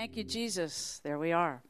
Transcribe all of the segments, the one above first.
Thank you, Jesus. There we are.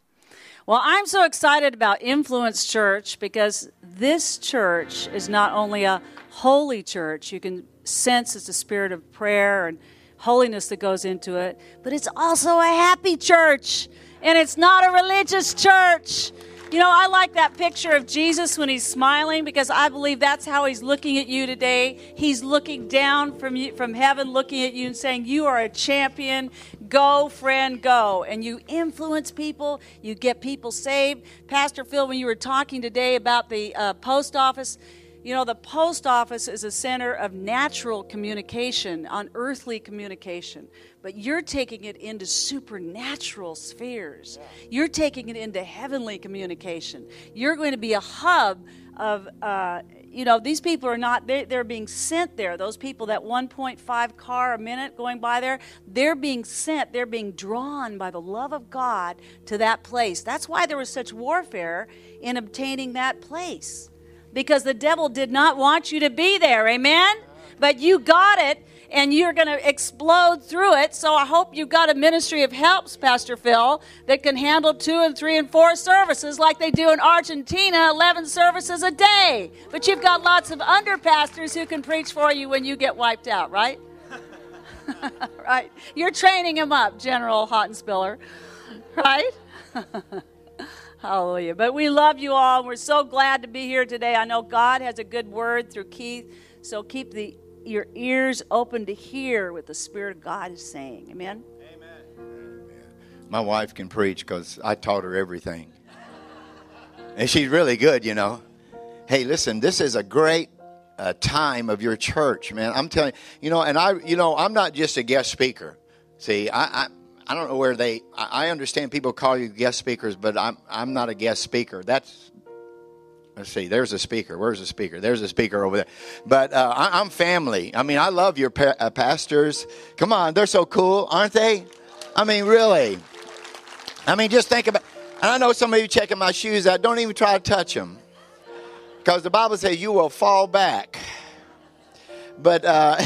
Well, I'm so excited about Influence Church because this church is not only a holy church, you can sense it's a spirit of prayer and holiness that goes into it, but it's also a happy church. And it's not a religious church. You know, I like that picture of Jesus when he's smiling because I believe that's how he's looking at you today. He's looking down from you, from heaven, looking at you and saying, "You are a champion. Go, friend, go." And you influence people. You get people saved. Pastor Phil, when you were talking today about the uh, post office, you know, the post office is a center of natural communication, unearthly communication, but you're taking it into supernatural spheres. You're taking it into heavenly communication. You're going to be a hub of, uh, you know, these people are not, they're, they're being sent there. Those people, that 1.5 car a minute going by there, they're being sent, they're being drawn by the love of God to that place. That's why there was such warfare in obtaining that place because the devil did not want you to be there. Amen? But you got it and you're going to explode through it. So I hope you've got a ministry of helps, Pastor Phil, that can handle two and three and four services like they do in Argentina, 11 services a day. But you've got lots of under pastors who can preach for you when you get wiped out, right? right. You're training them up, General Hottenspiller, right? Hallelujah. But we love you all. We're so glad to be here today. I know God has a good word through Keith, so keep the, your ears open to hear what the Spirit of God is saying. Amen. Amen. My wife can preach because I taught her everything. and she's really good, you know. Hey, listen, this is a great uh, time of your church, man. I'm telling you, you know, and I, you know, I'm not just a guest speaker. See, I, I I don't know where they. I understand people call you guest speakers, but I'm I'm not a guest speaker. That's let's see. There's a speaker. Where's the speaker? There's a speaker over there. But uh, I, am family. I mean, I love your pa- uh, pastors. Come on, they're so cool, aren't they? I mean, really. I mean, just think about. And I know some of you checking my shoes out. Don't even try to touch them, because the Bible says you will fall back. But. Uh,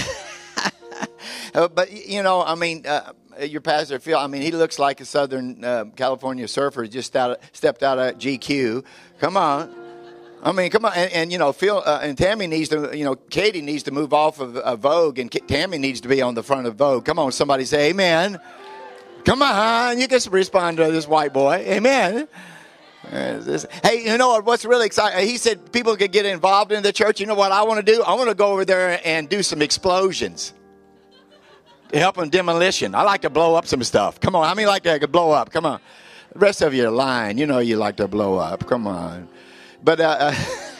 but you know, I mean, uh, your pastor Phil. I mean, he looks like a Southern uh, California surfer just out, stepped out of GQ. Come on. I mean, come on, and, and you know, Phil uh, and Tammy needs to, you know, Katy needs to move off of uh, Vogue, and K- Tammy needs to be on the front of Vogue. Come on, somebody say Amen. Come on, you can respond to this white boy. Amen. Uh, hey, you know what's really exciting? He said people could get involved in the church. You know what I want to do? I want to go over there and do some explosions helping demolition. I like to blow up some stuff. Come on, how many like that to blow up? Come on. The rest of you are lying. You know you like to blow up. Come on. But uh,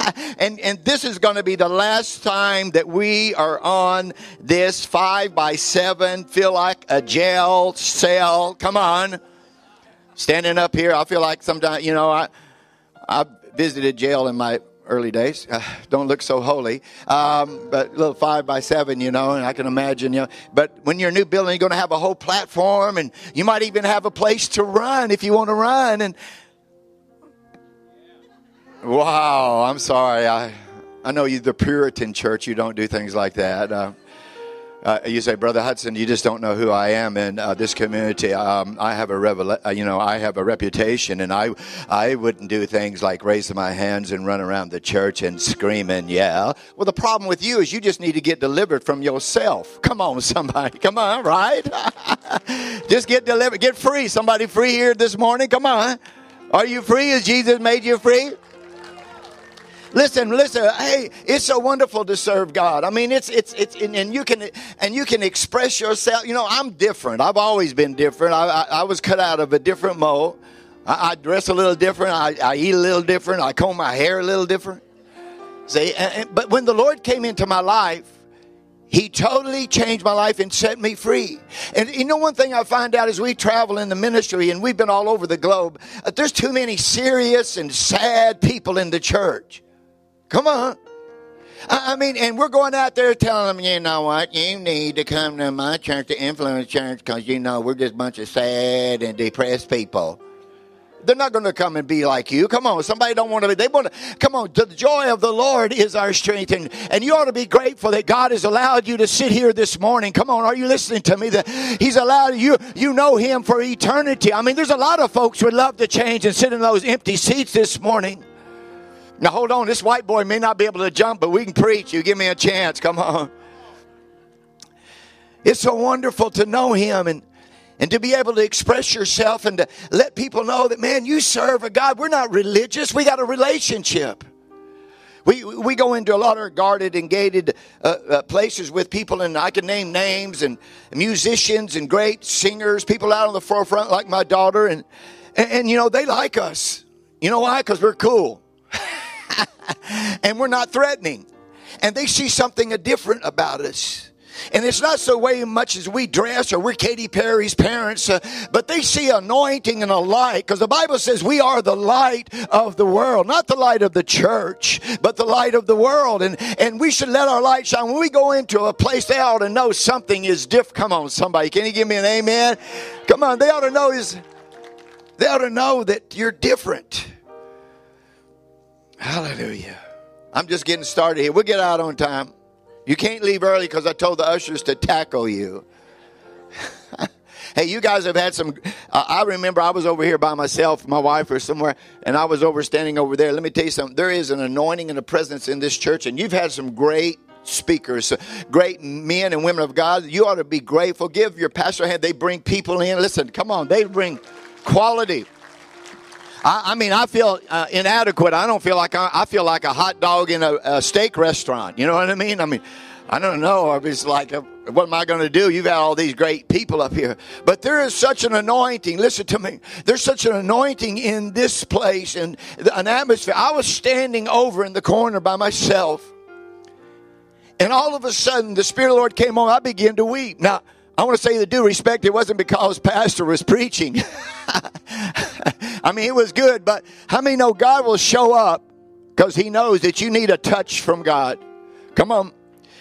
and and this is going to be the last time that we are on this five by seven. Feel like a jail cell. Come on. Standing up here, I feel like sometimes you know I I visited jail in my early days. Uh, don't look so holy, um, but a little five by seven, you know, and I can imagine, you know. But when you're a new building, you're going to have a whole platform, and you might even have a place to run if you want to run. And wow, I'm sorry, I I know you, the Puritan church, you don't do things like that. Uh, uh, you say, Brother Hudson, you just don't know who I am in uh, this community. Um, I have a revela- uh, you know, I have a reputation, and I, I wouldn't do things like raise my hands and run around the church and scream and yell. Well, the problem with you is you just need to get delivered from yourself. Come on, somebody, come on, right? just get delivered, get free. Somebody free here this morning? Come on. Are you free? Has Jesus made you free? Listen, listen. Hey, it's so wonderful to serve God. I mean, it's it's it's and, and you can and you can express yourself. You know, I'm different. I've always been different. I I, I was cut out of a different mold. I, I dress a little different. I, eat a little different. I comb my hair a little different. See, and, and, but when the Lord came into my life, He totally changed my life and set me free. And you know, one thing I find out as we travel in the ministry and we've been all over the globe, uh, there's too many serious and sad people in the church. Come on. I mean, and we're going out there telling them, you know what, you need to come to my church, the Influence Church, because, you know, we're just a bunch of sad and depressed people. they're not going to come and be like you. Come on, somebody don't want to be. They want to come on. The joy of the Lord is our strength, and and you ought to be grateful that God has allowed you to sit here this morning. Come on, are you listening to me? That He's allowed you. You know Him for eternity. I mean, there's a lot of folks would love to change and sit in those empty seats this morning. Now hold on, this white boy may not be able to jump, but we can preach. You give me a chance. Come on. It's so wonderful to know Him and and to be able to express yourself and to let people know that, man, you serve a God. We're not religious, we got a relationship. We, we go into a lot of guarded and gated uh, uh, places with people, and I can name names and musicians and great singers, people out on the forefront like my daughter, and, and, and you know, they like us. You know why? Because we're cool. and we're not threatening. And they see something different about us. And it's not so way much as we dress or we're Katy Perry's parents, uh, but they see anointing and a light because the Bible says we are the light of the world, not the light of the church, but the light of the world. And, and we should let our light shine. When we go into a place, they ought to know something is different. Come on, somebody. Can you give me an amen? Come on. They ought to know is, they ought to know that you're different. Hallelujah. I'm just getting started here. We'll get out on time. You can't leave early because I told the ushers to tackle you. hey, you guys have had some. Uh, I remember I was over here by myself, my wife, or somewhere, and I was over standing over there. Let me tell you something. There is an anointing and a presence in this church, and you've had some great speakers, great men and women of God. You ought to be grateful. Give your pastor a hand. They bring people in. Listen, come on, they bring quality. I, I mean, I feel uh, inadequate. I don't feel like I, I, feel like a hot dog in a, a, steak restaurant. You know what I mean? I mean, I don't know. I was like, uh, what am I going to do? You've got all these great people up here, but there is such an anointing. Listen to me. There's such an anointing in this place and an atmosphere. I was standing over in the corner by myself. And all of a sudden, the Spirit of the Lord came on. I began to weep. Now, I want to say the due respect, it wasn't because Pastor was preaching. I mean, it was good, but how many know God will show up because He knows that you need a touch from God? Come on.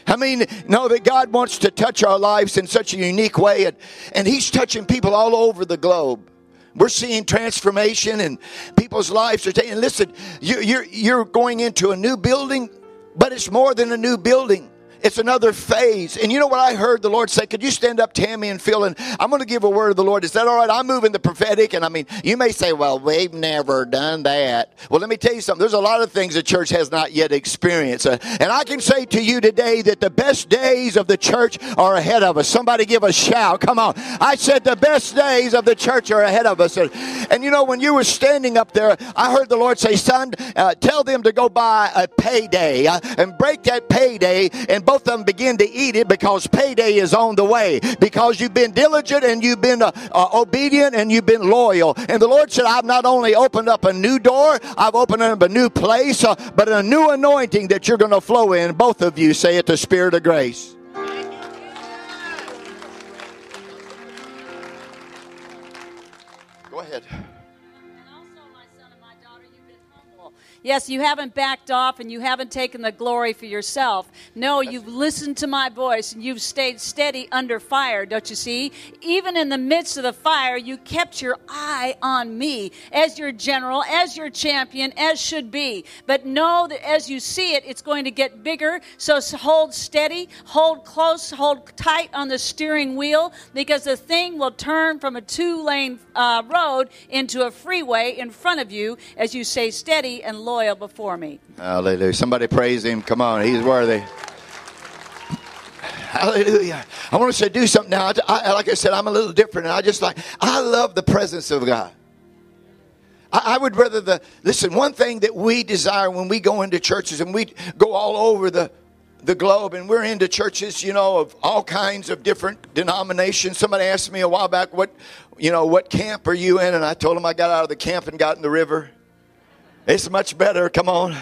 How many know that God wants to touch our lives in such a unique way, and, and He's touching people all over the globe. We're seeing transformation, and people's lives are taking. Listen, you, you're you're going into a new building, but it's more than a new building. It's another phase. And you know what I heard the Lord say? Could you stand up, Tammy, and Phil? And I'm going to give a word of the Lord. Is that all right? I'm moving the prophetic. And I mean, you may say, well, we've never done that. Well, let me tell you something. There's a lot of things the church has not yet experienced. Uh, and I can say to you today that the best days of the church are ahead of us. Somebody give a shout. Come on. I said the best days of the church are ahead of us. And, and you know, when you were standing up there, I heard the Lord say, son, uh, tell them to go buy a payday uh, and break that payday and both of them begin to eat it because payday is on the way. Because you've been diligent and you've been uh, uh, obedient and you've been loyal. And the Lord said, I've not only opened up a new door, I've opened up a new place, uh, but a new anointing that you're going to flow in. Both of you say it, the Spirit of grace. Go ahead. Yes, you haven't backed off and you haven't taken the glory for yourself. No, you've listened to my voice and you've stayed steady under fire, don't you see? Even in the midst of the fire, you kept your eye on me as your general, as your champion, as should be. But know that as you see it, it's going to get bigger. So hold steady, hold close, hold tight on the steering wheel because the thing will turn from a two lane uh, road into a freeway in front of you as you stay steady and low loyal before me. Hallelujah. Somebody praise him. Come on. He's worthy. Hallelujah. I want to say do something now. I, like I said, I'm a little different. And I just like, I love the presence of God. I, I would rather the, listen, one thing that we desire when we go into churches and we go all over the, the globe and we're into churches you know of all kinds of different denominations somebody asked me a while back what you know what camp are you in and i told them i got out of the camp and got in the river it's much better. Come on.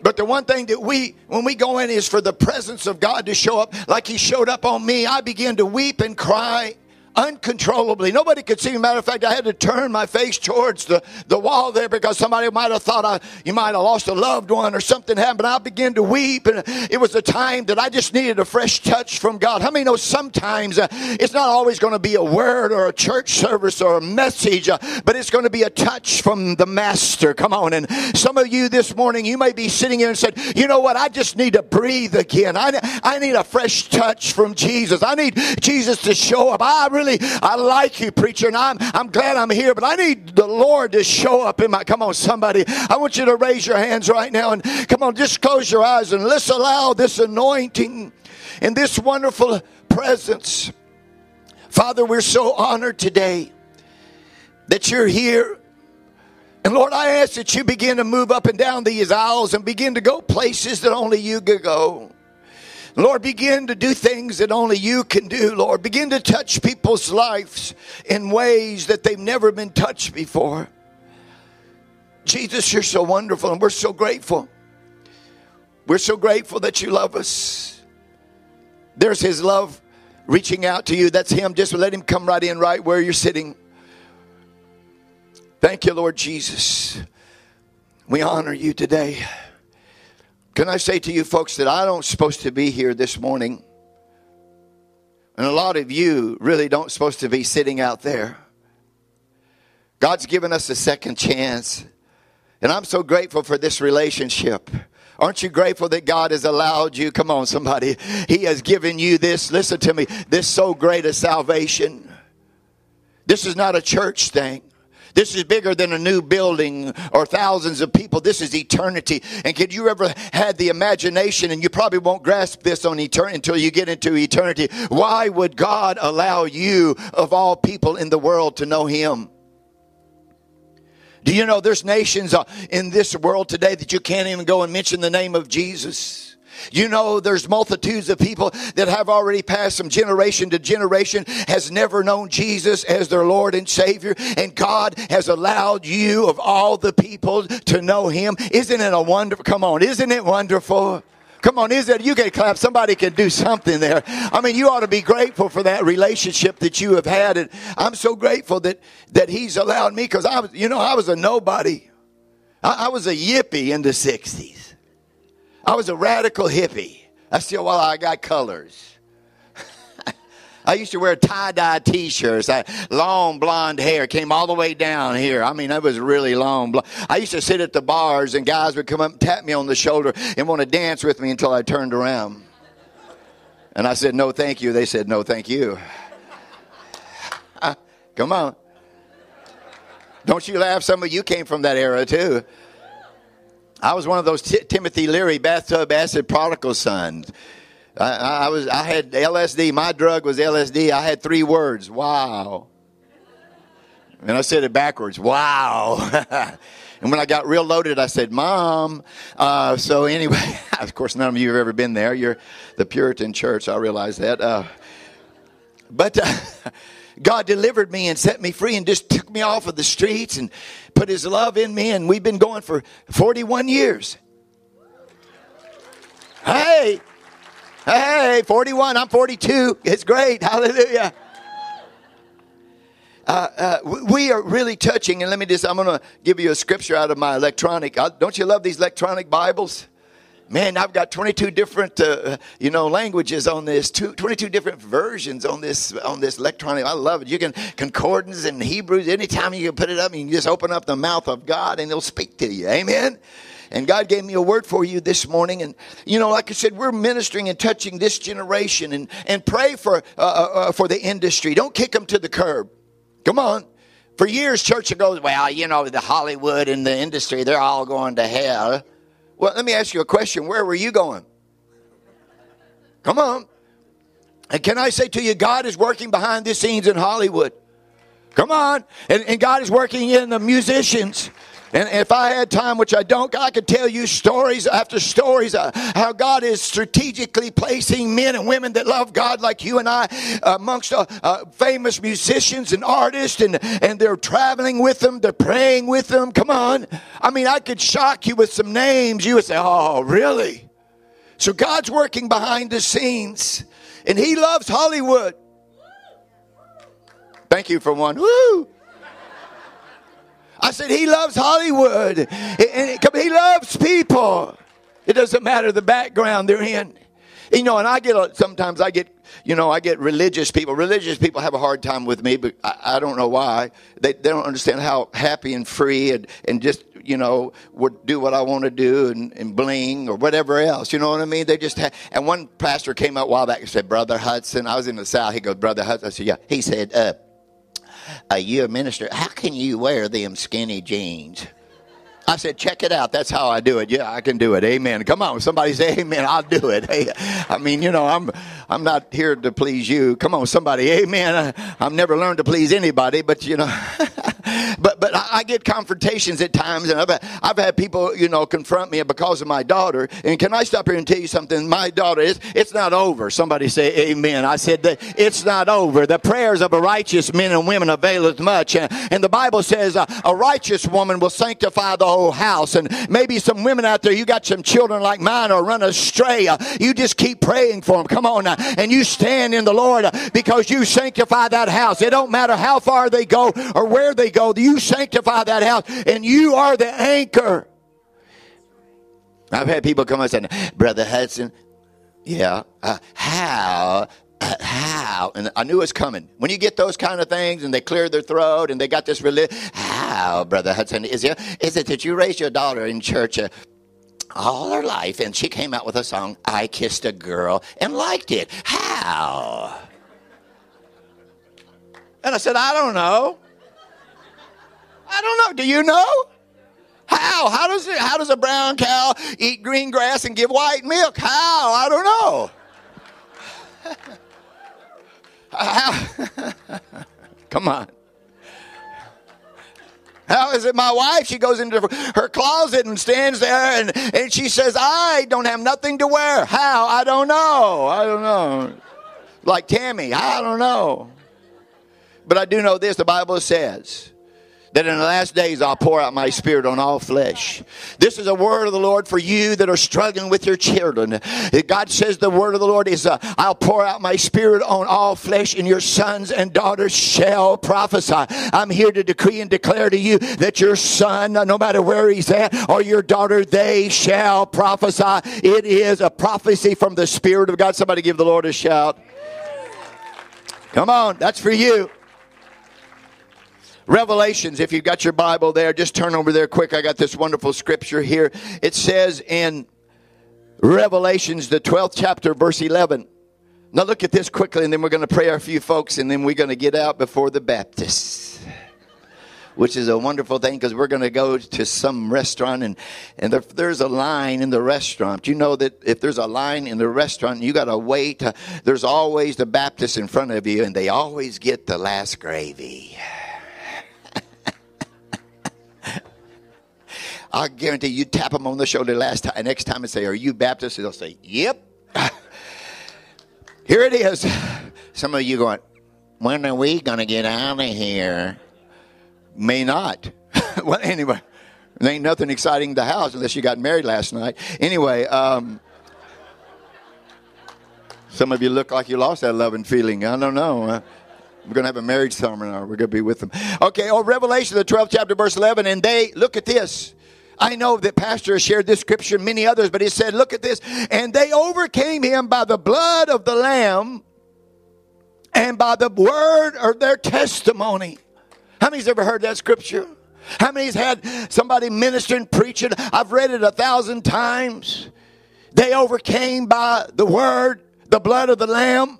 But the one thing that we, when we go in, is for the presence of God to show up like He showed up on me. I began to weep and cry uncontrollably. Nobody could see me. Matter of fact, I had to turn my face towards the, the wall there because somebody might have thought I, you might have lost a loved one or something happened. I began to weep, and it was a time that I just needed a fresh touch from God. How many know sometimes uh, it's not always going to be a word or a church service or a message, uh, but it's going to be a touch from the Master. Come on. And some of you this morning, you may be sitting here and said, you know what? I just need to breathe again. I, I need a fresh touch from Jesus. I need Jesus to show up. I really, I like you, preacher, and I'm, I'm glad I'm here, but I need the Lord to show up in my, come on, somebody. I want you to raise your hands right now and come on, just close your eyes and let's allow this anointing and this wonderful presence. Father, we're so honored today that you're here. And Lord, I ask that you begin to move up and down these aisles and begin to go places that only you could go. Lord, begin to do things that only you can do, Lord. Begin to touch people's lives in ways that they've never been touched before. Jesus, you're so wonderful and we're so grateful. We're so grateful that you love us. There's His love reaching out to you. That's Him. Just let Him come right in, right where you're sitting. Thank you, Lord Jesus. We honor you today. Can I say to you folks that I don't supposed to be here this morning? And a lot of you really don't supposed to be sitting out there. God's given us a second chance. And I'm so grateful for this relationship. Aren't you grateful that God has allowed you? Come on, somebody. He has given you this, listen to me, this so great a salvation. This is not a church thing. This is bigger than a new building or thousands of people. This is eternity. And could you ever had the imagination, and you probably won't grasp this on eternity until you get into eternity. Why would God allow you, of all people in the world, to know Him? Do you know there's nations uh, in this world today that you can't even go and mention the name of Jesus? You know, there's multitudes of people that have already passed from generation to generation, has never known Jesus as their Lord and Savior, and God has allowed you, of all the people, to know Him. Isn't it a wonderful? Come on, isn't it wonderful? Come on, is it? You can clap. Somebody can do something there. I mean, you ought to be grateful for that relationship that you have had. And I'm so grateful that, that he's allowed me because I was, you know, I was a nobody. I, I was a yippie in the 60s. I was a radical hippie. I still, well, I got colors. I used to wear tie dye t shirts. I long blonde hair came all the way down here. I mean, that was really long. I used to sit at the bars and guys would come up and tap me on the shoulder and want to dance with me until I turned around. And I said, no, thank you. They said, no, thank you. Come on. Don't you laugh? Some of you came from that era too. I was one of those T- Timothy Leary bathtub acid prodigal sons. I, I, was I had LSD. My drug was LSD. I had three words. Wow. And I said it backwards. Wow. and when I got real loaded, I said, "Mom." Uh, so anyway, of course, none of you have ever been there. You're the Puritan church. I realize that. Uh, but uh, God delivered me and set me free and just took me off of the streets and put His love in me. And we've been going for 41 years. Hey, Hey, 41, I'm 42. It's great. Hallelujah. Uh, uh, we are really touching, and let me just, I'm going to give you a scripture out of my electronic. Don't you love these electronic Bibles? Man, I've got 22 different, uh, you know, languages on this, two, 22 different versions on this, on this electronic. I love it. You can, concordance and Hebrews, anytime you can put it up, you can just open up the mouth of God and he'll speak to you. Amen? And God gave me a word for you this morning. And, you know, like I said, we're ministering and touching this generation and, and pray for, uh, uh, uh for the industry. Don't kick them to the curb. Come on. For years, church goes, well, you know, the Hollywood and the industry, they're all going to hell. Well, let me ask you a question. Where were you going? Come on. And can I say to you, God is working behind the scenes in Hollywood. Come on. And, and God is working in the musicians. And if I had time, which I don't, I could tell you stories after stories how God is strategically placing men and women that love God like you and I amongst uh, uh, famous musicians and artists, and, and they're traveling with them, they're praying with them. Come on. I mean, I could shock you with some names. You would say, oh, really? So God's working behind the scenes, and He loves Hollywood. Thank you for one. Woo! I said, He loves Hollywood. And he loves people. It doesn't matter the background they're in. You know, and I get sometimes I get you know I get religious people. Religious people have a hard time with me, but I, I don't know why. They they don't understand how happy and free and and just you know would do what I want to do and, and bling or whatever else. You know what I mean? They just ha- and one pastor came out a while back and said, "Brother Hudson," I was in the south. He goes, "Brother Hudson," I said, "Yeah." He said, "Uh." Uh, you a minister, how can you wear them skinny jeans? I said, check it out. That's how I do it. Yeah, I can do it. Amen. Come on. Somebody say amen. I'll do it. Hey, I mean, you know, I'm, I'm not here to please you. Come on, somebody. Amen. I, I've never learned to please anybody, but you know, but, but I get confrontations at times and I've, I've had people, you know, confront me because of my daughter. And can I stop here and tell you something? My daughter is, it's not over. Somebody say amen. I said that it's not over. The prayers of a righteous men and women availeth much. And, and the Bible says a righteous woman will sanctify the whole house. And maybe some women out there, you got some children like mine or run astray. Uh, you just keep praying for them. Come on now. And you stand in the Lord uh, because you sanctify that house. It don't matter how far they go or where they go. You sanctify that house and you are the anchor. I've had people come and say, Brother Hudson, yeah, uh, how how? And I knew it was coming. When you get those kind of things and they clear their throat and they got this religion, how, Brother Hudson, is it, is it that you raised your daughter in church uh, all her life and she came out with a song, I Kissed a Girl, and liked it? How? And I said, I don't know. I don't know. Do you know? How? How does it, how does a brown cow eat green grass and give white milk? How? I don't know. how? Come on. How is it my wife? She goes into her closet and stands there and, and she says, I don't have nothing to wear. How? I don't know. I don't know. Like Tammy, I don't know. But I do know this the Bible says that in the last days I'll pour out my spirit on all flesh. This is a word of the Lord for you that are struggling with your children. God says the word of the Lord is, uh, I'll pour out my spirit on all flesh, and your sons and daughters shall prophesy. I'm here to decree and declare to you that your son, no matter where he's at, or your daughter, they shall prophesy. It is a prophecy from the Spirit of God. Somebody give the Lord a shout. Come on, that's for you. Revelations, if you've got your Bible there, just turn over there quick. I got this wonderful scripture here. It says in Revelations, the 12th chapter, verse 11. Now look at this quickly, and then we're going to pray our few folks, and then we're going to get out before the Baptists. Which is a wonderful thing because we're going to go to some restaurant and, and there, there's a line in the restaurant. You know that if there's a line in the restaurant, you got to wait. Uh, there's always the Baptist in front of you, and they always get the last gravy. I guarantee you tap them on the shoulder last time, next time and say, Are you Baptist? they'll say, Yep. here it is. Some of you going, When are we going to get out of here? May not. well, anyway, there ain't nothing exciting in the house unless you got married last night. Anyway, um, some of you look like you lost that love and feeling. I don't know. We're going to have a marriage seminar. We're going to be with them. Okay, oh, Revelation, the 12th chapter, verse 11. And they, look at this. I know that Pastor has shared this scripture and many others, but he said, look at this. And they overcame him by the blood of the Lamb and by the word of their testimony. How many's ever heard that scripture? How many's had somebody ministering, preaching? I've read it a thousand times. They overcame by the word, the blood of the Lamb,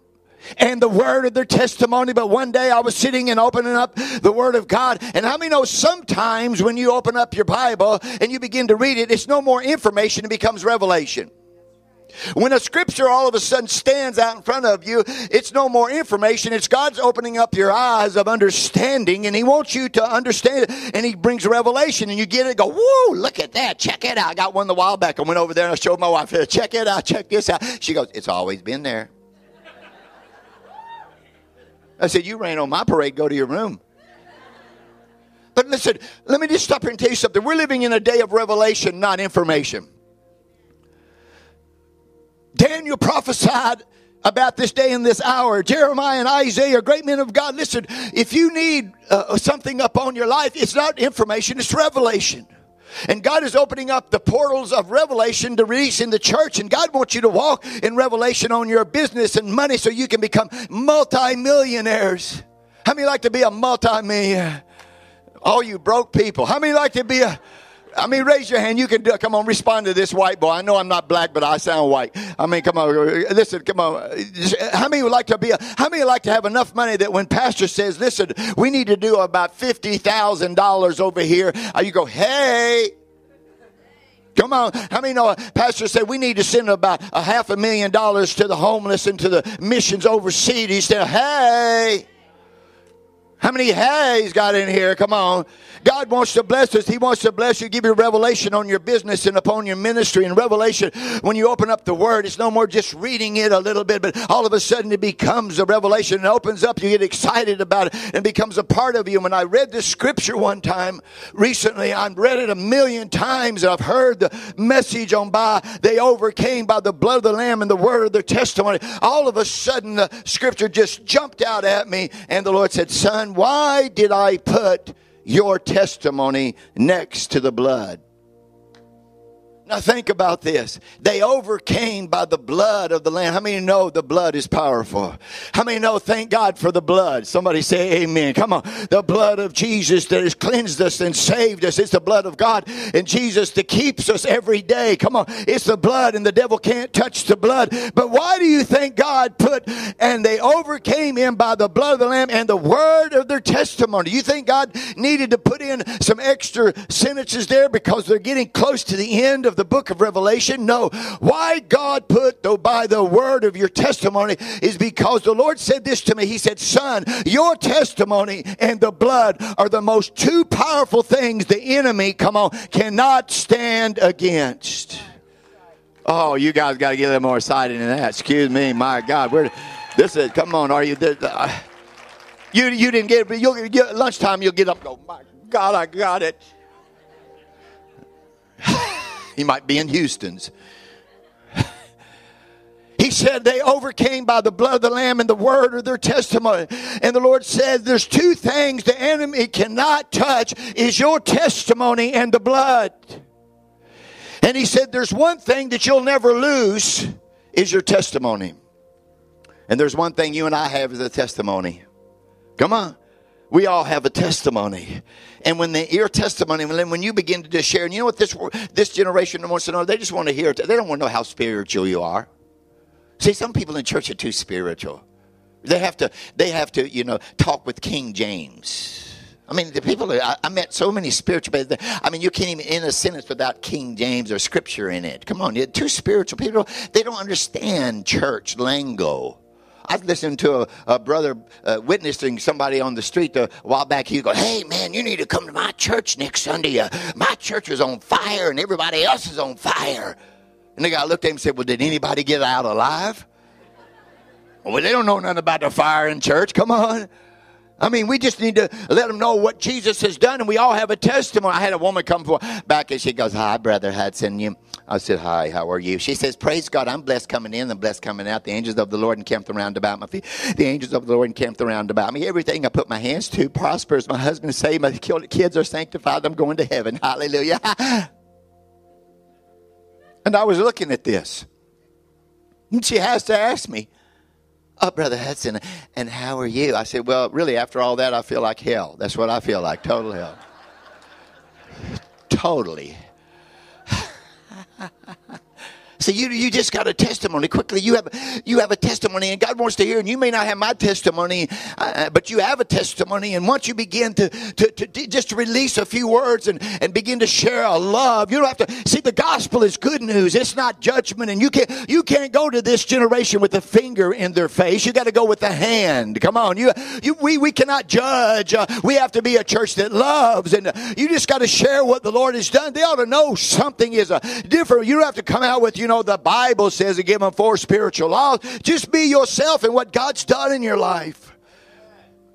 and the word of their testimony. But one day I was sitting and opening up the word of God. And how many know sometimes when you open up your Bible and you begin to read it, it's no more information, it becomes revelation. When a scripture all of a sudden stands out in front of you, it's no more information. It's God's opening up your eyes of understanding, and He wants you to understand it. And He brings revelation, and you get it. Go, whoa! Look at that! Check it out. I got one the while back. I went over there and I showed my wife. Check it out. Check this out. She goes, "It's always been there." I said, You rain on my parade, go to your room. But listen, let me just stop here and tell you something. We're living in a day of revelation, not information. Daniel prophesied about this day and this hour. Jeremiah and Isaiah, great men of God. Listen, if you need uh, something upon your life, it's not information, it's revelation. And God is opening up the portals of revelation to release in the church. And God wants you to walk in revelation on your business and money so you can become multimillionaires. How many like to be a multimillionaire? All you broke people. How many like to be a I mean, raise your hand. You can do it. Come on, respond to this white boy. I know I'm not black, but I sound white. I mean, come on, listen, come on. How many would like to be? A, how many would like to have enough money that when pastor says, "Listen, we need to do about fifty thousand dollars over here," uh, you go, "Hey." Come on. How many know pastor said we need to send about a half a million dollars to the homeless and to the missions overseas? He said, hey. How many hays got in here? Come on. God wants to bless us. He wants to bless you, give you revelation on your business and upon your ministry. And revelation, when you open up the word, it's no more just reading it a little bit, but all of a sudden it becomes a revelation and opens up. You get excited about it and becomes a part of you. When I read this scripture one time recently, I've read it a million times I've heard the message on by they overcame by the blood of the Lamb and the word of their testimony. All of a sudden the scripture just jumped out at me and the Lord said, Son, why did I put your testimony next to the blood. Now think about this. They overcame by the blood of the Lamb. How many know the blood is powerful? How many know thank God for the blood? Somebody say amen. Come on. The blood of Jesus that has cleansed us and saved us. It's the blood of God and Jesus that keeps us every day. Come on. It's the blood and the devil can't touch the blood. But why do you think God put and they overcame him by the blood of the Lamb and the word of their testimony? You think God needed to put in some extra sentences there because they're getting close to the end of the book of Revelation? No. Why God put though by the word of your testimony is because the Lord said this to me. He said, Son, your testimony and the blood are the most two powerful things the enemy, come on, cannot stand against. Oh, you guys got to get a little more excited than that. Excuse me, my God. Where this is? Come on, are you? Uh, you you didn't get. it, You'll get lunchtime. You'll get up. go. My God, I got it. He might be in Houston's. He said they overcame by the blood of the Lamb and the word of their testimony. And the Lord said, There's two things the enemy cannot touch is your testimony and the blood. And he said, There's one thing that you'll never lose is your testimony. And there's one thing you and I have is a testimony. Come on. We all have a testimony. And when they, your testimony, when you begin to just share, and you know what this, this generation wants to know? They just want to hear it. They don't want to know how spiritual you are. See, some people in church are too spiritual. They have to, they have to, you know, talk with King James. I mean, the people, I, I met so many spiritual, people. I mean, you can't even end a sentence without King James or scripture in it. Come on, you're too spiritual. People, they don't understand church lingo. I listened to a, a brother uh, witnessing somebody on the street a while back. He go, "Hey man, you need to come to my church next Sunday. Uh, my church is on fire, and everybody else is on fire." And the guy looked at him and said, "Well, did anybody get out alive?" Well, they don't know nothing about the fire in church. Come on. I mean, we just need to let them know what Jesus has done, and we all have a testimony. I had a woman come for, back, and she goes, "Hi, brother Hudson." You, I said, "Hi, how are you?" She says, "Praise God, I'm blessed coming in and blessed coming out. The angels of the Lord encamped around about my feet. The angels of the Lord encamped around about me. Everything I put my hands to prospers. My husband is saved. My kids are sanctified. I'm going to heaven. Hallelujah." And I was looking at this, and she has to ask me, Oh, Brother Hudson, and how are you? I said, Well, really, after all that, I feel like hell. That's what I feel like total hell. totally. See, you, you just got a testimony. Quickly, you have, you have a testimony, and God wants to hear. And you may not have my testimony, uh, but you have a testimony. And once you begin to, to, to just release a few words and, and begin to share a love, you don't have to see the gospel is good news. It's not judgment. And you can't, you can't go to this generation with a finger in their face. You got to go with the hand. Come on. You, you, we, we cannot judge. Uh, we have to be a church that loves. And you just got to share what the Lord has done. They ought to know something is a different. You don't have to come out with, you know, the Bible says to give them four spiritual laws. Just be yourself and what God's done in your life.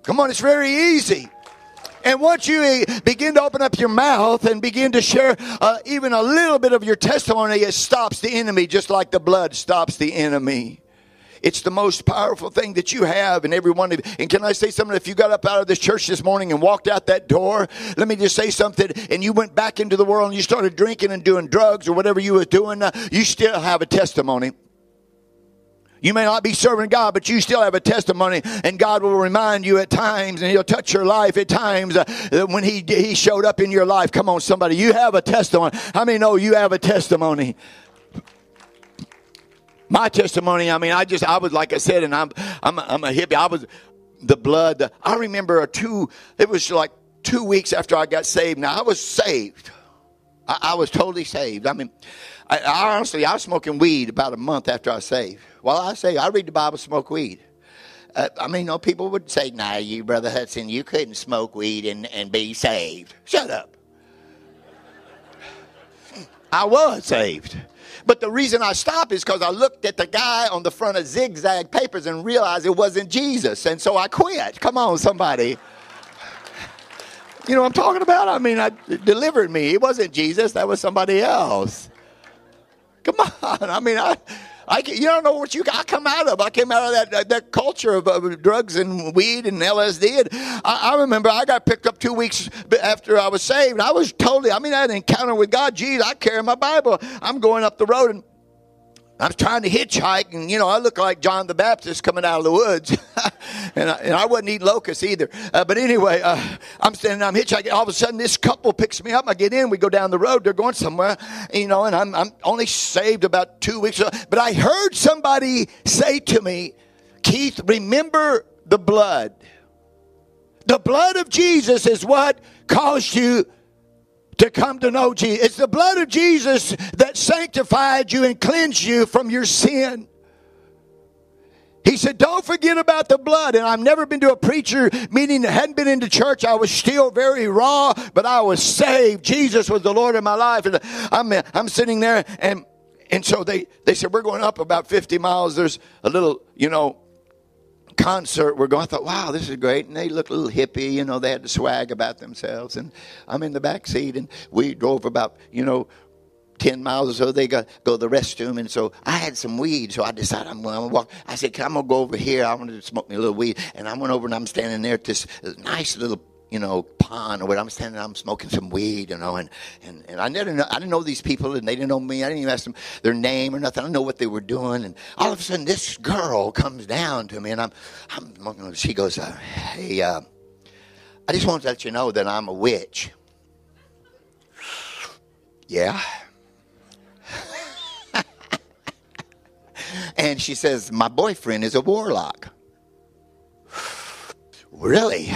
Come on, it's very easy. And once you begin to open up your mouth and begin to share uh, even a little bit of your testimony, it stops the enemy just like the blood stops the enemy. It's the most powerful thing that you have in every one of you. And can I say something? If you got up out of this church this morning and walked out that door, let me just say something, and you went back into the world and you started drinking and doing drugs or whatever you were doing, uh, you still have a testimony. You may not be serving God, but you still have a testimony, and God will remind you at times, and He'll touch your life at times uh, when He He showed up in your life. Come on, somebody, you have a testimony. How many know you have a testimony? My testimony, I mean, I just, I was, like I said, and I'm, I'm, I'm a hippie. I was, the blood, the, I remember a two, it was like two weeks after I got saved. Now, I was saved. I, I was totally saved. I mean, I, I, honestly, I was smoking weed about a month after I saved. Well, I say, I read the Bible, smoke weed. Uh, I mean, you know, people would say, nah, you, Brother Hudson, you couldn't smoke weed and, and be saved. Shut up. I was saved. But the reason I stopped is because I looked at the guy on the front of Zigzag Papers and realized it wasn't Jesus. And so I quit. Come on, somebody. You know what I'm talking about? I mean, I delivered me. It wasn't Jesus, that was somebody else. Come on. I mean, I. I, you don't know what you I come out of. I came out of that that, that culture of, of, drugs and weed and LSD. And I, I, remember I got picked up two weeks after I was saved. I was totally. I mean, I had an encounter with God. Geez, I carry my Bible. I'm going up the road and I was trying to hitchhike, and you know, I look like John the Baptist coming out of the woods, and, I, and I wasn't eating locusts either. Uh, but anyway, uh, I'm standing, I'm hitchhiking. All of a sudden, this couple picks me up. I get in, we go down the road. They're going somewhere, you know, and I'm, I'm only saved about two weeks. But I heard somebody say to me, Keith, remember the blood. The blood of Jesus is what caused you to come to know Jesus. It's the blood of Jesus that sanctified you and cleansed you from your sin. He said, Don't forget about the blood. And I've never been to a preacher meeting that hadn't been into church. I was still very raw, but I was saved. Jesus was the Lord of my life. And I'm, I'm sitting there, and, and so they, they said, We're going up about 50 miles. There's a little, you know, concert we're going. I thought, wow, this is great. And they look a little hippie, you know, they had the swag about themselves. And I'm in the back seat, and we drove about, you know, 10 miles or so, they got go to the restroom. And so I had some weed. So I decided I'm going to walk. I said, I'm going to go over here. I want to smoke me a little weed. And I went over and I'm standing there at this nice little you know, pond or what. I'm standing I'm smoking some weed, you know, and, and, and I didn't know, I didn't know these people and they didn't know me. I didn't even ask them their name or nothing. I didn't know what they were doing. And all of a sudden this girl comes down to me and I'm, I'm she goes, uh, hey, uh, I just want to let you know that I'm a witch. Yeah. and she says, my boyfriend is a warlock. Really?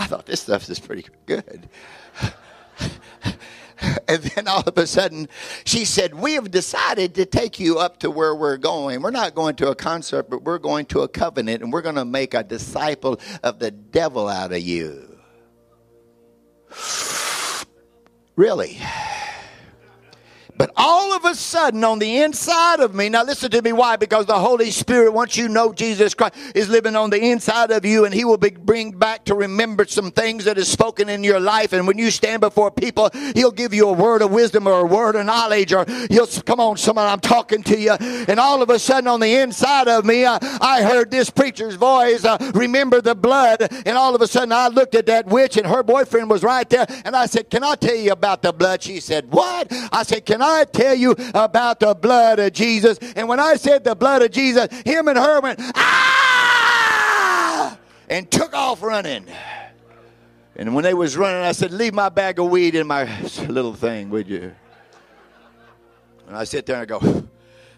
I thought this stuff is pretty good. and then all of a sudden, she said, We have decided to take you up to where we're going. We're not going to a concert, but we're going to a covenant, and we're going to make a disciple of the devil out of you. really? All of a sudden, on the inside of me, now listen to me, why? Because the Holy Spirit, once you know Jesus Christ, is living on the inside of you, and He will be, bring back to remember some things that is spoken in your life. And when you stand before people, He'll give you a word of wisdom or a word of knowledge, or He'll come on, someone, I'm talking to you. And all of a sudden, on the inside of me, uh, I heard this preacher's voice, uh, remember the blood. And all of a sudden, I looked at that witch, and her boyfriend was right there. And I said, Can I tell you about the blood? She said, What? I said, Can I? Tell you about the blood of Jesus? And when I said the blood of Jesus, him and her went, ah! And took off running. And when they was running, I said, leave my bag of weed in my little thing, would you? And I sit there and I go,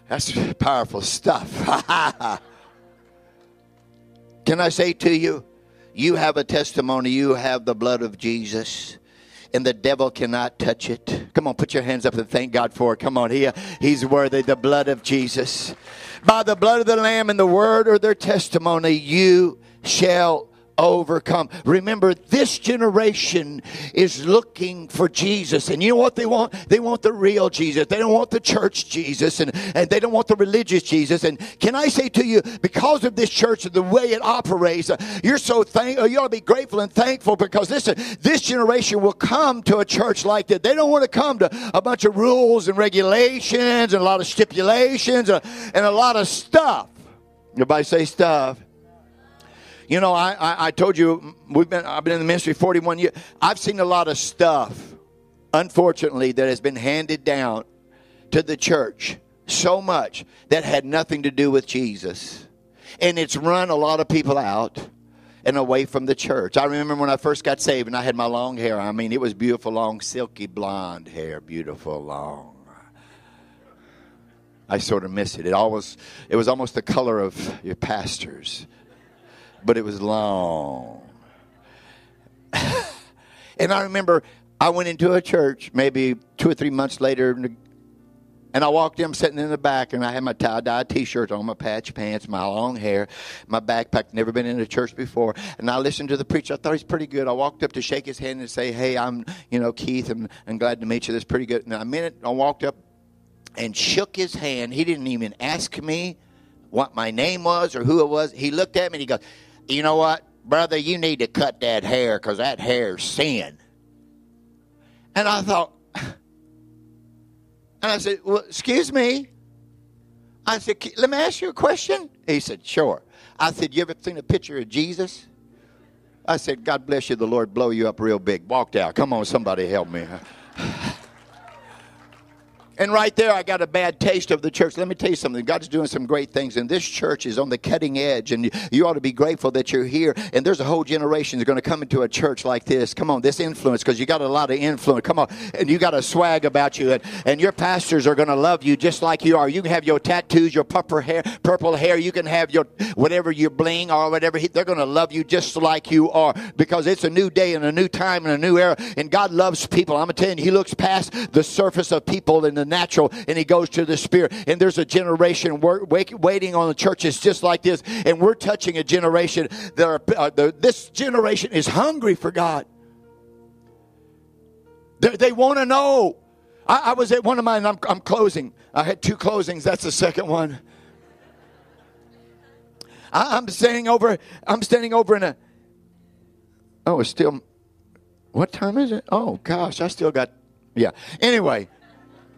that's powerful stuff. Can I say to you, you have a testimony, you have the blood of Jesus and the devil cannot touch it. Come on, put your hands up and thank God for it. Come on, he, he's worthy. The blood of Jesus. By the blood of the Lamb and the word or their testimony, you shall overcome. Remember, this generation is looking for Jesus. And you know what they want? They want the real Jesus. They don't want the church Jesus and, and they don't want the religious Jesus. And can I say to you, because of this church and the way it operates, uh, you're so thank uh, you ought to be grateful and thankful because listen, this generation will come to a church like that. They don't want to come to a bunch of rules and regulations and a lot of stipulations and, and a lot of stuff. Everybody say stuff. You know, I, I, I, told you we've been I've been in the ministry 41 years. I've seen a lot of stuff, unfortunately, that has been handed down to the church so much that had nothing to do with Jesus. And it's run a lot of people out and away from the church. I remember when I first got saved and I had my long hair. I mean, it was beautiful, long, silky blonde hair, beautiful, long. I sort of miss it. It always it was almost the color of your pastors but it was long. and I remember I went into a church maybe two or three months later, and I walked in, sitting in the back, and I had my tie dye t shirt on, my patch pants, my long hair, my backpack, never been in a church before. And I listened to the preacher. I thought he's pretty good. I walked up to shake his hand and say, Hey, I'm, you know, Keith, and I'm glad to meet you. That's pretty good. And a minute, I walked up and shook his hand. He didn't even ask me what my name was or who it was. He looked at me and he goes, you know what, brother, you need to cut that hair because that hair's sin. And I thought, and I said, well, excuse me. I said, let me ask you a question. He said, sure. I said, you ever seen a picture of Jesus? I said, God bless you. The Lord blow you up real big. Walked out. Come on, somebody help me. And right there, I got a bad taste of the church. Let me tell you something. God's doing some great things, and this church is on the cutting edge, and you ought to be grateful that you're here. And there's a whole generation that's going to come into a church like this. Come on, this influence, because you got a lot of influence. Come on, and you got a swag about you, and, and your pastors are going to love you just like you are. You can have your tattoos, your purple hair, purple hair. You can have your whatever your bling or whatever. They're going to love you just like you are, because it's a new day and a new time and a new era. And God loves people. I'm going to tell you, He looks past the surface of people in the natural and he goes to the spirit. And there's a generation waiting on the churches just like this. And we're touching a generation that are, uh, the, this generation is hungry for God. They, they want to know. I, I, was at one of mine, I'm, I'm closing. I had two closings. That's the second one. I, I'm standing over, I'm standing over in a, oh, it's still, what time is it? Oh, gosh, I still got, yeah. Anyway,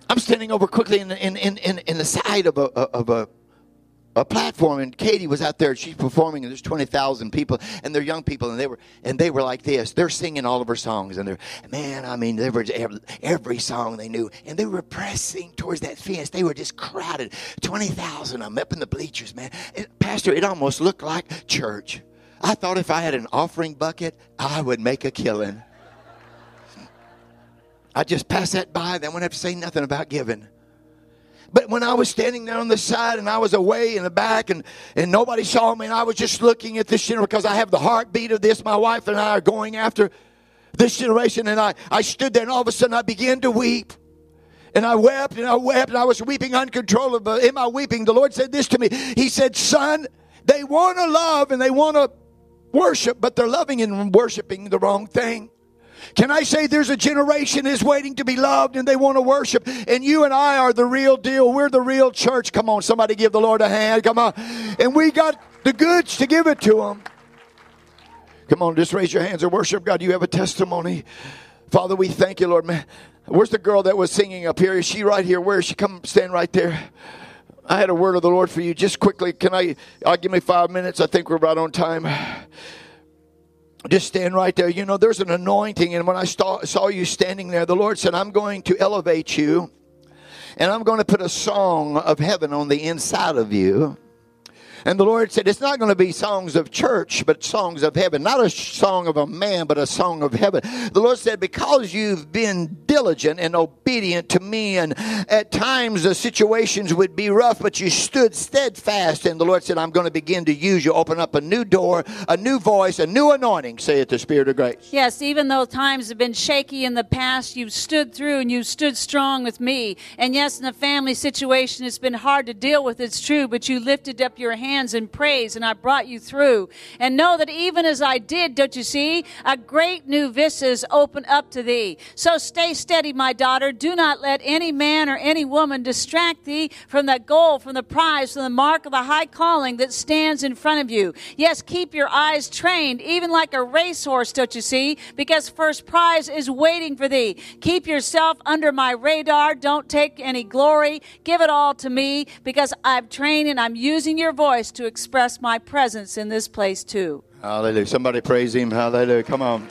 I'm standing over quickly in in, in, in, in the side of a, of a, a platform and Katy was out there she's performing and there's 20,000 people and they're young people and they were and they were like this. They're singing all of her songs and they're man I mean they were every, every song they knew and they were pressing towards that fence. They were just crowded. 20,000 of them up in the bleachers man. It, pastor it almost looked like church. I thought if I had an offering bucket I would make a killing I just pass that by. They won't have to say nothing about giving. But when I was standing there on the side and I was away in the back and, and nobody saw me and I was just looking at this generation because I have the heartbeat of this. My wife and I are going after this generation. And I, I stood there and all of a sudden I began to weep. And I wept and I wept and I was weeping uncontrollably. In my weeping, the Lord said this to me. He said, Son, they want to love and they want to worship, but they're loving and worshiping the wrong thing. Can I say there's a generation is waiting to be loved and they want to worship and you and I are the real deal. We're the real church. Come on, somebody give the Lord a hand. Come on. And we got the goods to give it to them. Come on, just raise your hands and worship God. You have a testimony. Father, we thank you, Lord. Man, where's the girl that was singing up here? Is she right here? Where is she? Come stand right there. I had a word of the Lord for you. Just quickly, can I? I'll give me five minutes. I think we're right on time just stand right there. You know, there's an anointing. And when I saw you standing there, the Lord said, I'm going to elevate you and I'm going to put a song of heaven on the inside of you. And the Lord said, It's not going to be songs of church, but songs of heaven. Not a song of a man, but a song of heaven. The Lord said, Because you've been diligent and obedient to me, and at times the situations would be rough, but you stood steadfast. And the Lord said, I'm going to begin to use you, open up a new door, a new voice, a new anointing, say it the Spirit of grace. Yes, even though times have been shaky in the past, you've stood through and you've stood strong with me. And yes, in a family situation, it's been hard to deal with, it's true, but you lifted up your hand hands in praise and I brought you through. And know that even as I did, don't you see, a great new vistas open up to thee. So stay steady, my daughter. Do not let any man or any woman distract thee from that goal, from the prize, from the mark of the high calling that stands in front of you. Yes, keep your eyes trained, even like a racehorse, don't you see? Because first prize is waiting for thee. Keep yourself under my radar. Don't take any glory. Give it all to me because I've trained and I'm using your voice to express my presence in this place too. Hallelujah. Somebody praise him. Hallelujah. Come on.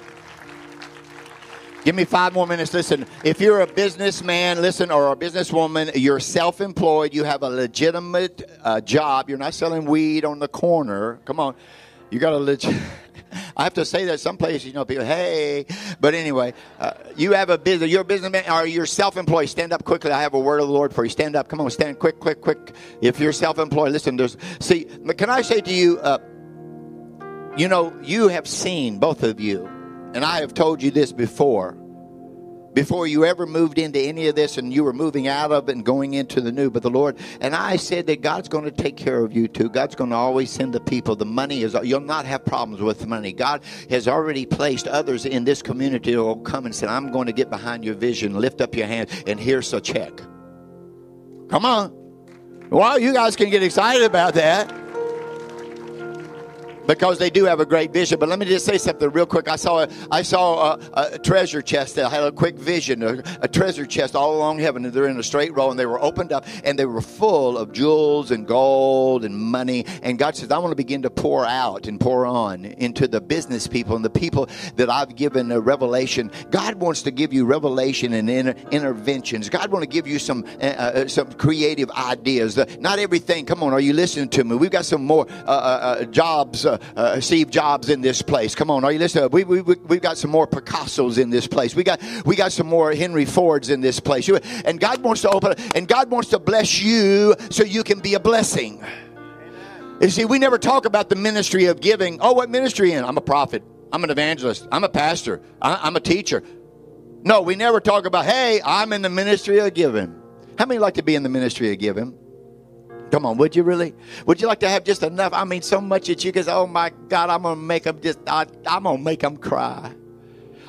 Give me five more minutes. Listen, if you're a businessman, listen, or a businesswoman, you're self employed, you have a legitimate uh, job, you're not selling weed on the corner. Come on. You got a legit. I have to say that some places, you know, people, hey. But anyway, uh, you have a business, you're a businessman, or you're self employed. Stand up quickly. I have a word of the Lord for you. Stand up. Come on, stand quick, quick, quick. If you're self employed, listen, there's, see, can I say to you, uh, you know, you have seen, both of you, and I have told you this before before you ever moved into any of this and you were moving out of it and going into the new. But the Lord, and I said that God's going to take care of you too. God's going to always send the people. The money is, you'll not have problems with money. God has already placed others in this community who will come and say, I'm going to get behind your vision, lift up your hand, and here's a check. Come on. Well, you guys can get excited about that because they do have a great vision. But let me just say something real quick. I saw a, I saw a, a treasure chest I had a quick vision, a, a, treasure chest all along heaven, and they're in a straight row, and they were opened up, and they were full of jewels and gold and money. And God says, I want to begin to pour out and pour on into the business people and the people that I've given a revelation. God wants to give you revelation and inter- interventions. God wants to give you some uh, uh, some creative ideas. Uh, not everything. Come on, are you listening to me? We've got some more uh, uh, uh, jobs uh, Steve Jobs in this place. Come on, are you listening? We, we, we've got some more Picassos in this place. We got, we got some more Henry Fords in this place. And God wants to open, and God wants to bless you so you can be a blessing. You see, we never talk about the ministry of giving. Oh, what ministry in? I'm a prophet. I'm an evangelist. I'm a pastor. I'm a teacher. No, we never talk about, hey, I'm in the ministry of giving. How many like to be in the ministry of giving? Come on, would you really? Would you like to have just enough? I mean, so much that you can say, oh my God, I'm to make them just, I, I'm to make them cry.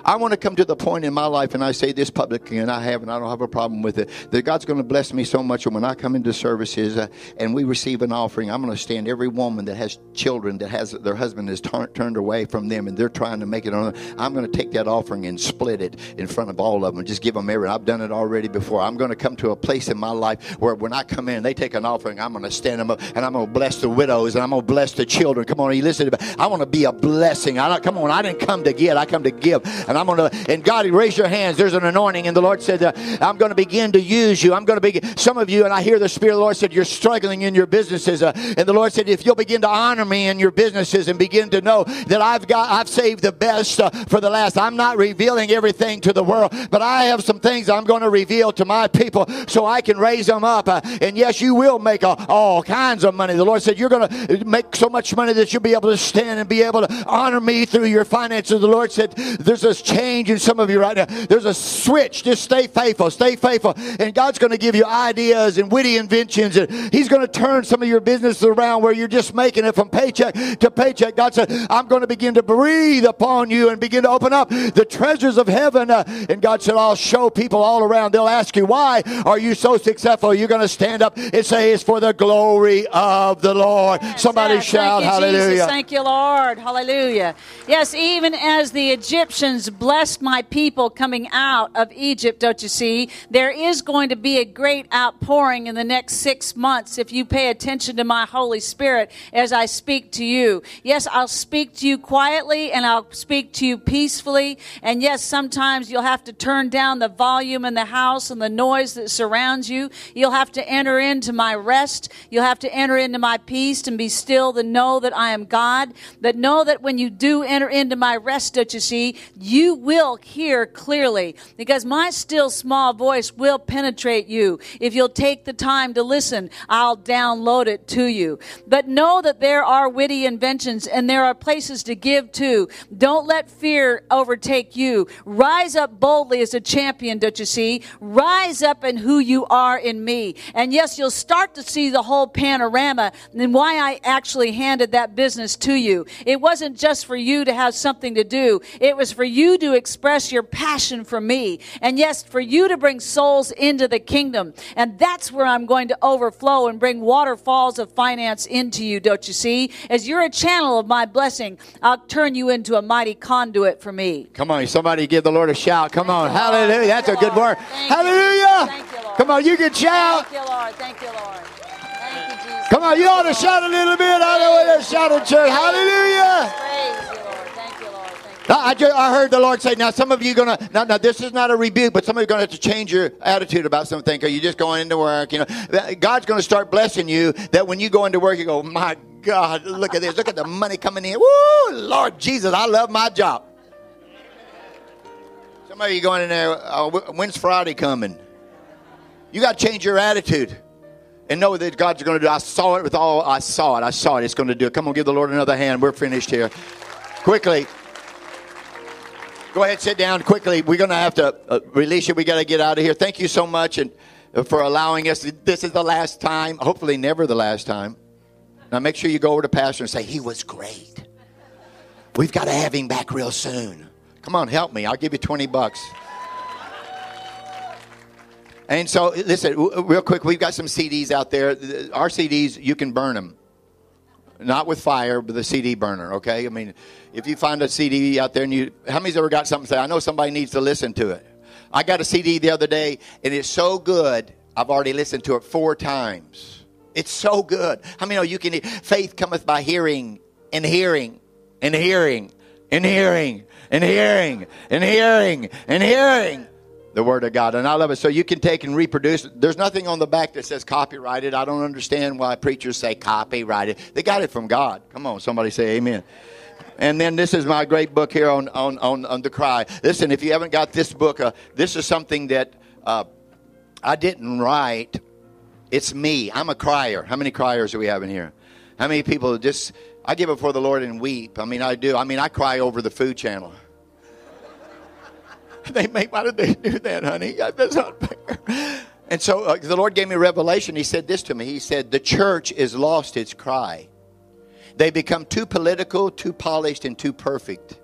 I want to come to the point in my life, and I say this publicly, and I have, and I don't have a problem with it, that God's going to bless me so much. And when I come into services uh, and we receive an offering, I'm going to stand every woman that has children that has their husband is tar- turned away from them, and they're trying to make it on. I'm going to take that offering and split it in front of all of them, just give them every. I've done it already before. I'm going to come to a place in my life where when I come in, they take an offering. I'm going to stand them up, and I'm going to bless the widows, and I'm going to bless the children. Come on, you listen. To me. I want to be a blessing. I come on, I didn't come to get. I come to give. And and I'm going to, and God, raise your hands. There's an anointing. And the Lord said, uh, I'm going to begin to use you. I'm going to begin. Some of you, and I hear the Spirit of the Lord said, you're struggling in your businesses. Uh, and the Lord said, if you'll begin to honor me in your businesses and begin to know that I've got, I've saved the best uh, for the last. I'm not revealing everything to the world, but I have some things I'm going to reveal to my people so I can raise them up. Uh, and yes, you will make a, all kinds of money. The Lord said, you're going to make so much money that you'll be able to stand and be able to honor me through your finances. The Lord said, there's this change in some of you right now. There's a switch. Just stay faithful. Stay faithful. And God's going to give you ideas and witty inventions. And He's going to turn some of your businesses around where you're just making it from paycheck to paycheck. God said, I'm going to begin to breathe upon you and begin to open up the treasures of heaven. Uh, and God said, I'll show people all around. They'll ask you, why are you so successful? You're going to stand up and say, it's for the glory of the Lord. Yes, Somebody yes. shout, Thank you, hallelujah. Jesus. Thank you, Lord. Hallelujah. Yes, even as the Egyptians blessed my people coming out of Egypt, don't you see? There is going to be a great outpouring in the next six months if you pay attention to my Holy Spirit as I speak to you. Yes, I'll speak to you quietly and I'll speak to you peacefully. And yes, sometimes you'll have to turn down the volume in the house and the noise that surrounds you. You'll have to enter into my rest. You'll have to enter into my peace and be still to know that I am God. But know that when you do enter into my rest, don't you see, you you will hear clearly because my still small voice will penetrate you. If you'll take the time to listen, I'll download it to you. But know that there are witty inventions and there are places to give to. Don't let fear overtake you. Rise up boldly as a champion, don't you see? Rise up in who you are in me. And yes, you'll start to see the whole panorama and why I actually handed that business to you. It wasn't just for you to have something to do. It was for you to express your passion for me. And yes, for you to bring souls into the kingdom. And that's where I'm going to overflow and bring waterfalls of finance into you, don't you see? As you're a channel of my blessing, I'll turn you into a mighty conduit for me. Come on, somebody give the Lord a shout. Come on, you, hallelujah. Lord. That's a good word. Thank. Hallelujah. Thank you, Lord. Come on, you can shout. Thank you, Lord. Thank you, Lord. Thank you, Jesus. Come on, you ought to shout a little bit. I know what that shout in church. Hallelujah. Praise you, Lord. Thank you, Lord. Thank you. Now, I, just, I heard the Lord say, now some of you are going to, now, now this is not a rebuke, but some of you are going to have to change your attitude about something. Are you just going into work? You know, God's going to start blessing you that when you go into work, you go, my God, look at this. Look at the money coming in. Woo, Lord Jesus, I love my job. Some of you going in there, uh, when's Friday coming? You got to change your attitude and know that God's going to do. I saw it with all. I saw it. I saw it. It's going to do it. Come on, give the Lord another hand. We're finished here. Quickly. Go ahead, sit down quickly. We're going to have to uh, release you. We got to get out of here. Thank you so much and uh, for allowing us. This is the last time. Hopefully, never the last time. Now, make sure you go over to Pastor and say he was great. We've got to have him back real soon. Come on, help me. I'll give you twenty bucks. And so, listen, real quick, we've got some CDs out there. Our CDs, you can burn them. Not with fire, but the CD burner, okay? I mean, if you find a CD out there and you, how many's ever got something say, I know somebody needs to listen to it. I got a CD the other day, and it's so good, I've already listened to it four times. It's so good. How many know you can, faith cometh by hearing, and hearing, and hearing, and hearing, and hearing, and hearing, and hearing the word of God. And I love it. So you can take and reproduce. There's nothing on the back that says copyrighted. I don't understand why preachers say copyrighted. They got it from God. Come on, somebody say amen. And then this is my great book here on, on, on, on the cry. Listen, if you haven't got this book, uh, this is something that uh, I didn't write. It's me. I'm a crier. How many criers do we have in here? How many people just, I give it for the Lord and weep. I mean, I do. I mean, I cry over the food channel. they make why did they do that honey? That's not fair and so uh, the lord gave me revelation. He said this to me. He said the church is lost its cry. They become too political too polished and too perfect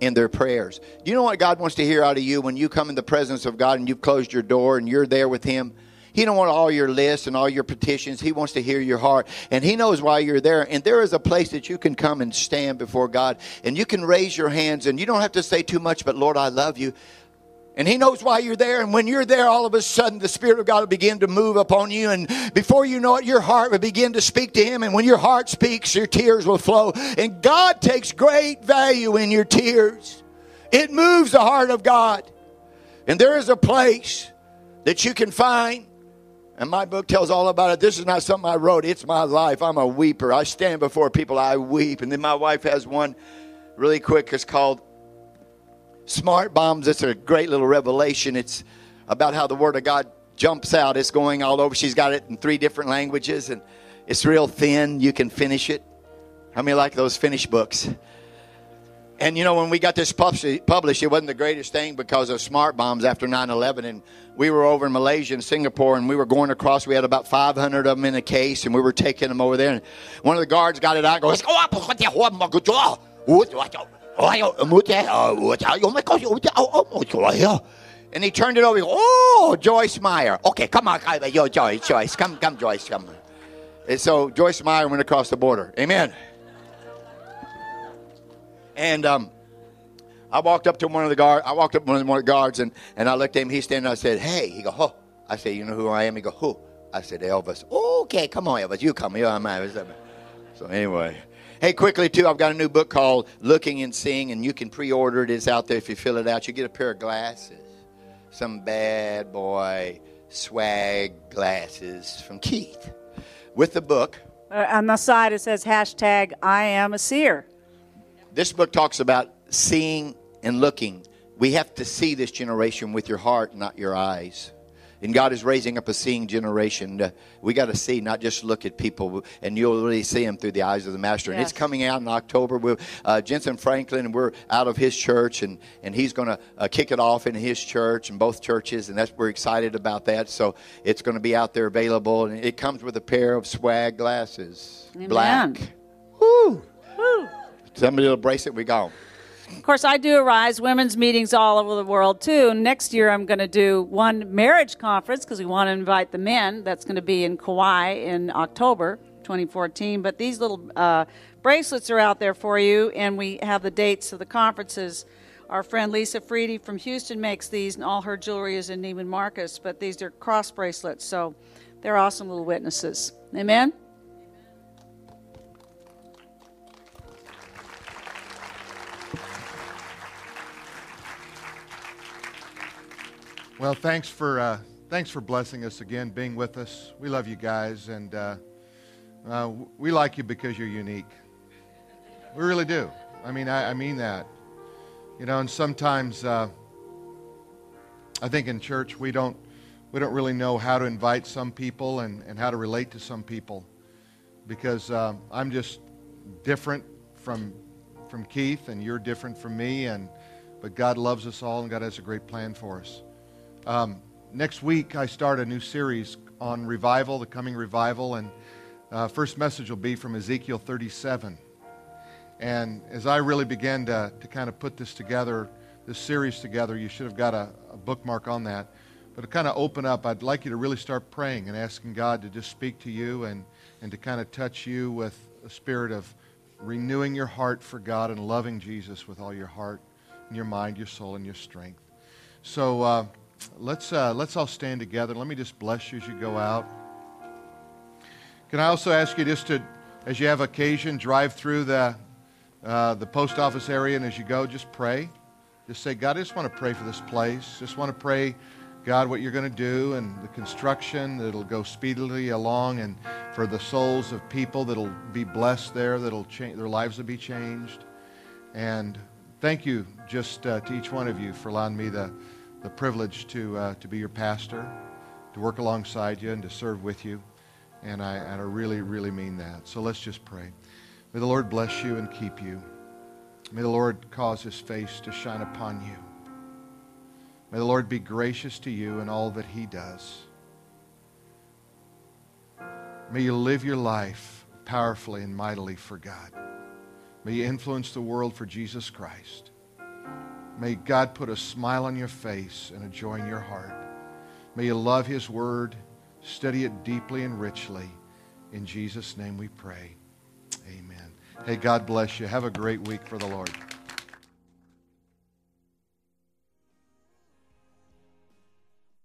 in their prayers. Do you know what god wants to hear out of you when you come in the presence of god and you've closed your door and you're there with him he don't want all your lists and all your petitions. He wants to hear your heart. And he knows why you're there. And there is a place that you can come and stand before God. And you can raise your hands. And you don't have to say too much, but Lord, I love you. And he knows why you're there. And when you're there, all of a sudden the Spirit of God will begin to move upon you. And before you know it, your heart will begin to speak to him. And when your heart speaks, your tears will flow. And God takes great value in your tears. It moves the heart of God. And there is a place that you can find. And my book tells all about it. This is not something I wrote, it's my life. I'm a weeper. I stand before people, I weep. And then my wife has one really quick. It's called Smart Bombs. It's a great little revelation. It's about how the Word of God jumps out. It's going all over. She's got it in three different languages, and it's real thin. You can finish it. How many like those finished books? And you know, when we got this published, it wasn't the greatest thing because of smart bombs after 9 11. And we were over in Malaysia and Singapore, and we were going across. We had about 500 of them in a case, and we were taking them over there. And one of the guards got it out and goes, and he turned it over. Goes, oh, Joyce Meyer. Okay, come on, yo, Joyce, Joyce, come, come, Joyce, come. And so Joyce Meyer went across the border. Amen. And um, I walked up to one of the guards. I walked up to one of the guards, and, and I looked at him. He's standing. I said, "Hey." He go, "Who?" I said, "You know who I am?" He go, "Who?" I said, "Elvis." Okay, come on, Elvis. You come here. I'm Elvis. So anyway, hey, quickly too. I've got a new book called "Looking and Seeing," and you can pre-order it. It's out there if you fill it out. You get a pair of glasses, some bad boy swag glasses from Keith, with the book. Uh, on the side, it says hashtag I am a seer. This book talks about seeing and looking. We have to see this generation with your heart, not your eyes. And God is raising up a seeing generation. Uh, we got to see, not just look at people, and you'll really see them through the eyes of the Master. And it's coming out in October. With uh, Jentezen Franklin, we're out of his church, and, and he's going to uh, kick it off in his church and both churches, and that's we're excited about that. So it's going to be out there available, and it comes with a pair of swag glasses, Amen. black. Woo! Somebody will brace it. We go. Of course, I do Arise women's meetings all over the world too. Next year, I'm going to do one marriage conference because we want to invite the men. That's going to be in Kauai in October 2014. But these little uh, bracelets are out there for you, and we have the dates of the conferences. Our friend Lisa Freedy from Houston makes these, and all her jewelry is in Neiman Marcus. But these are cross bracelets, so they're awesome little witnesses. Amen. Well, thanks for uh, thanks for blessing us again, being with us. We love you guys, and uh, uh, we like you because you're unique. We really do. I mean, I, I mean that. You know, and sometimes uh, I think in church we don't we don't really know how to invite some people and, and how to relate to some people because uh, I'm just different from from Keith, and you're different from me, and but God loves us all, and God has a great plan for us. Um, next week, I start a new series on revival, the coming revival, and uh, first message will be from Ezekiel 37. And as I really began to, to kind of put this together, this series together, you should have got a, a bookmark on that. But to kind of open up, I'd like you to really start praying and asking God to just speak to you and, and to kind of touch you with a spirit of renewing your heart for God and loving Jesus with all your heart and your mind, your soul, and your strength. So uh, let's, uh, let's all stand together. Let me just bless you as you go out. Can I also ask you just to, as you have occasion, drive through the, uh, the post office area, and as you go, just pray. Just say, God, I just want to pray for this place. Just want to pray, God, what you're going to do and the construction that'll go speedily along, and for the souls of people that'll be blessed there, that'll change, their lives will be changed. And thank you just uh, to each one of you for allowing me the, the privilege to, uh, to be your pastor, to work alongside you, and to serve with you. And I, and I really, really mean that. So let's just pray. May the Lord bless you and keep you. May the Lord cause his face to shine upon you. May the Lord be gracious to you in all that he does. May you live your life powerfully and mightily for God. May you influence the world for Jesus Christ. May God put a smile on your face and a joy in your heart. May you love his word, study it deeply and richly. In Jesus' name we pray. Amen. Hey, God bless you. Have a great week for the Lord.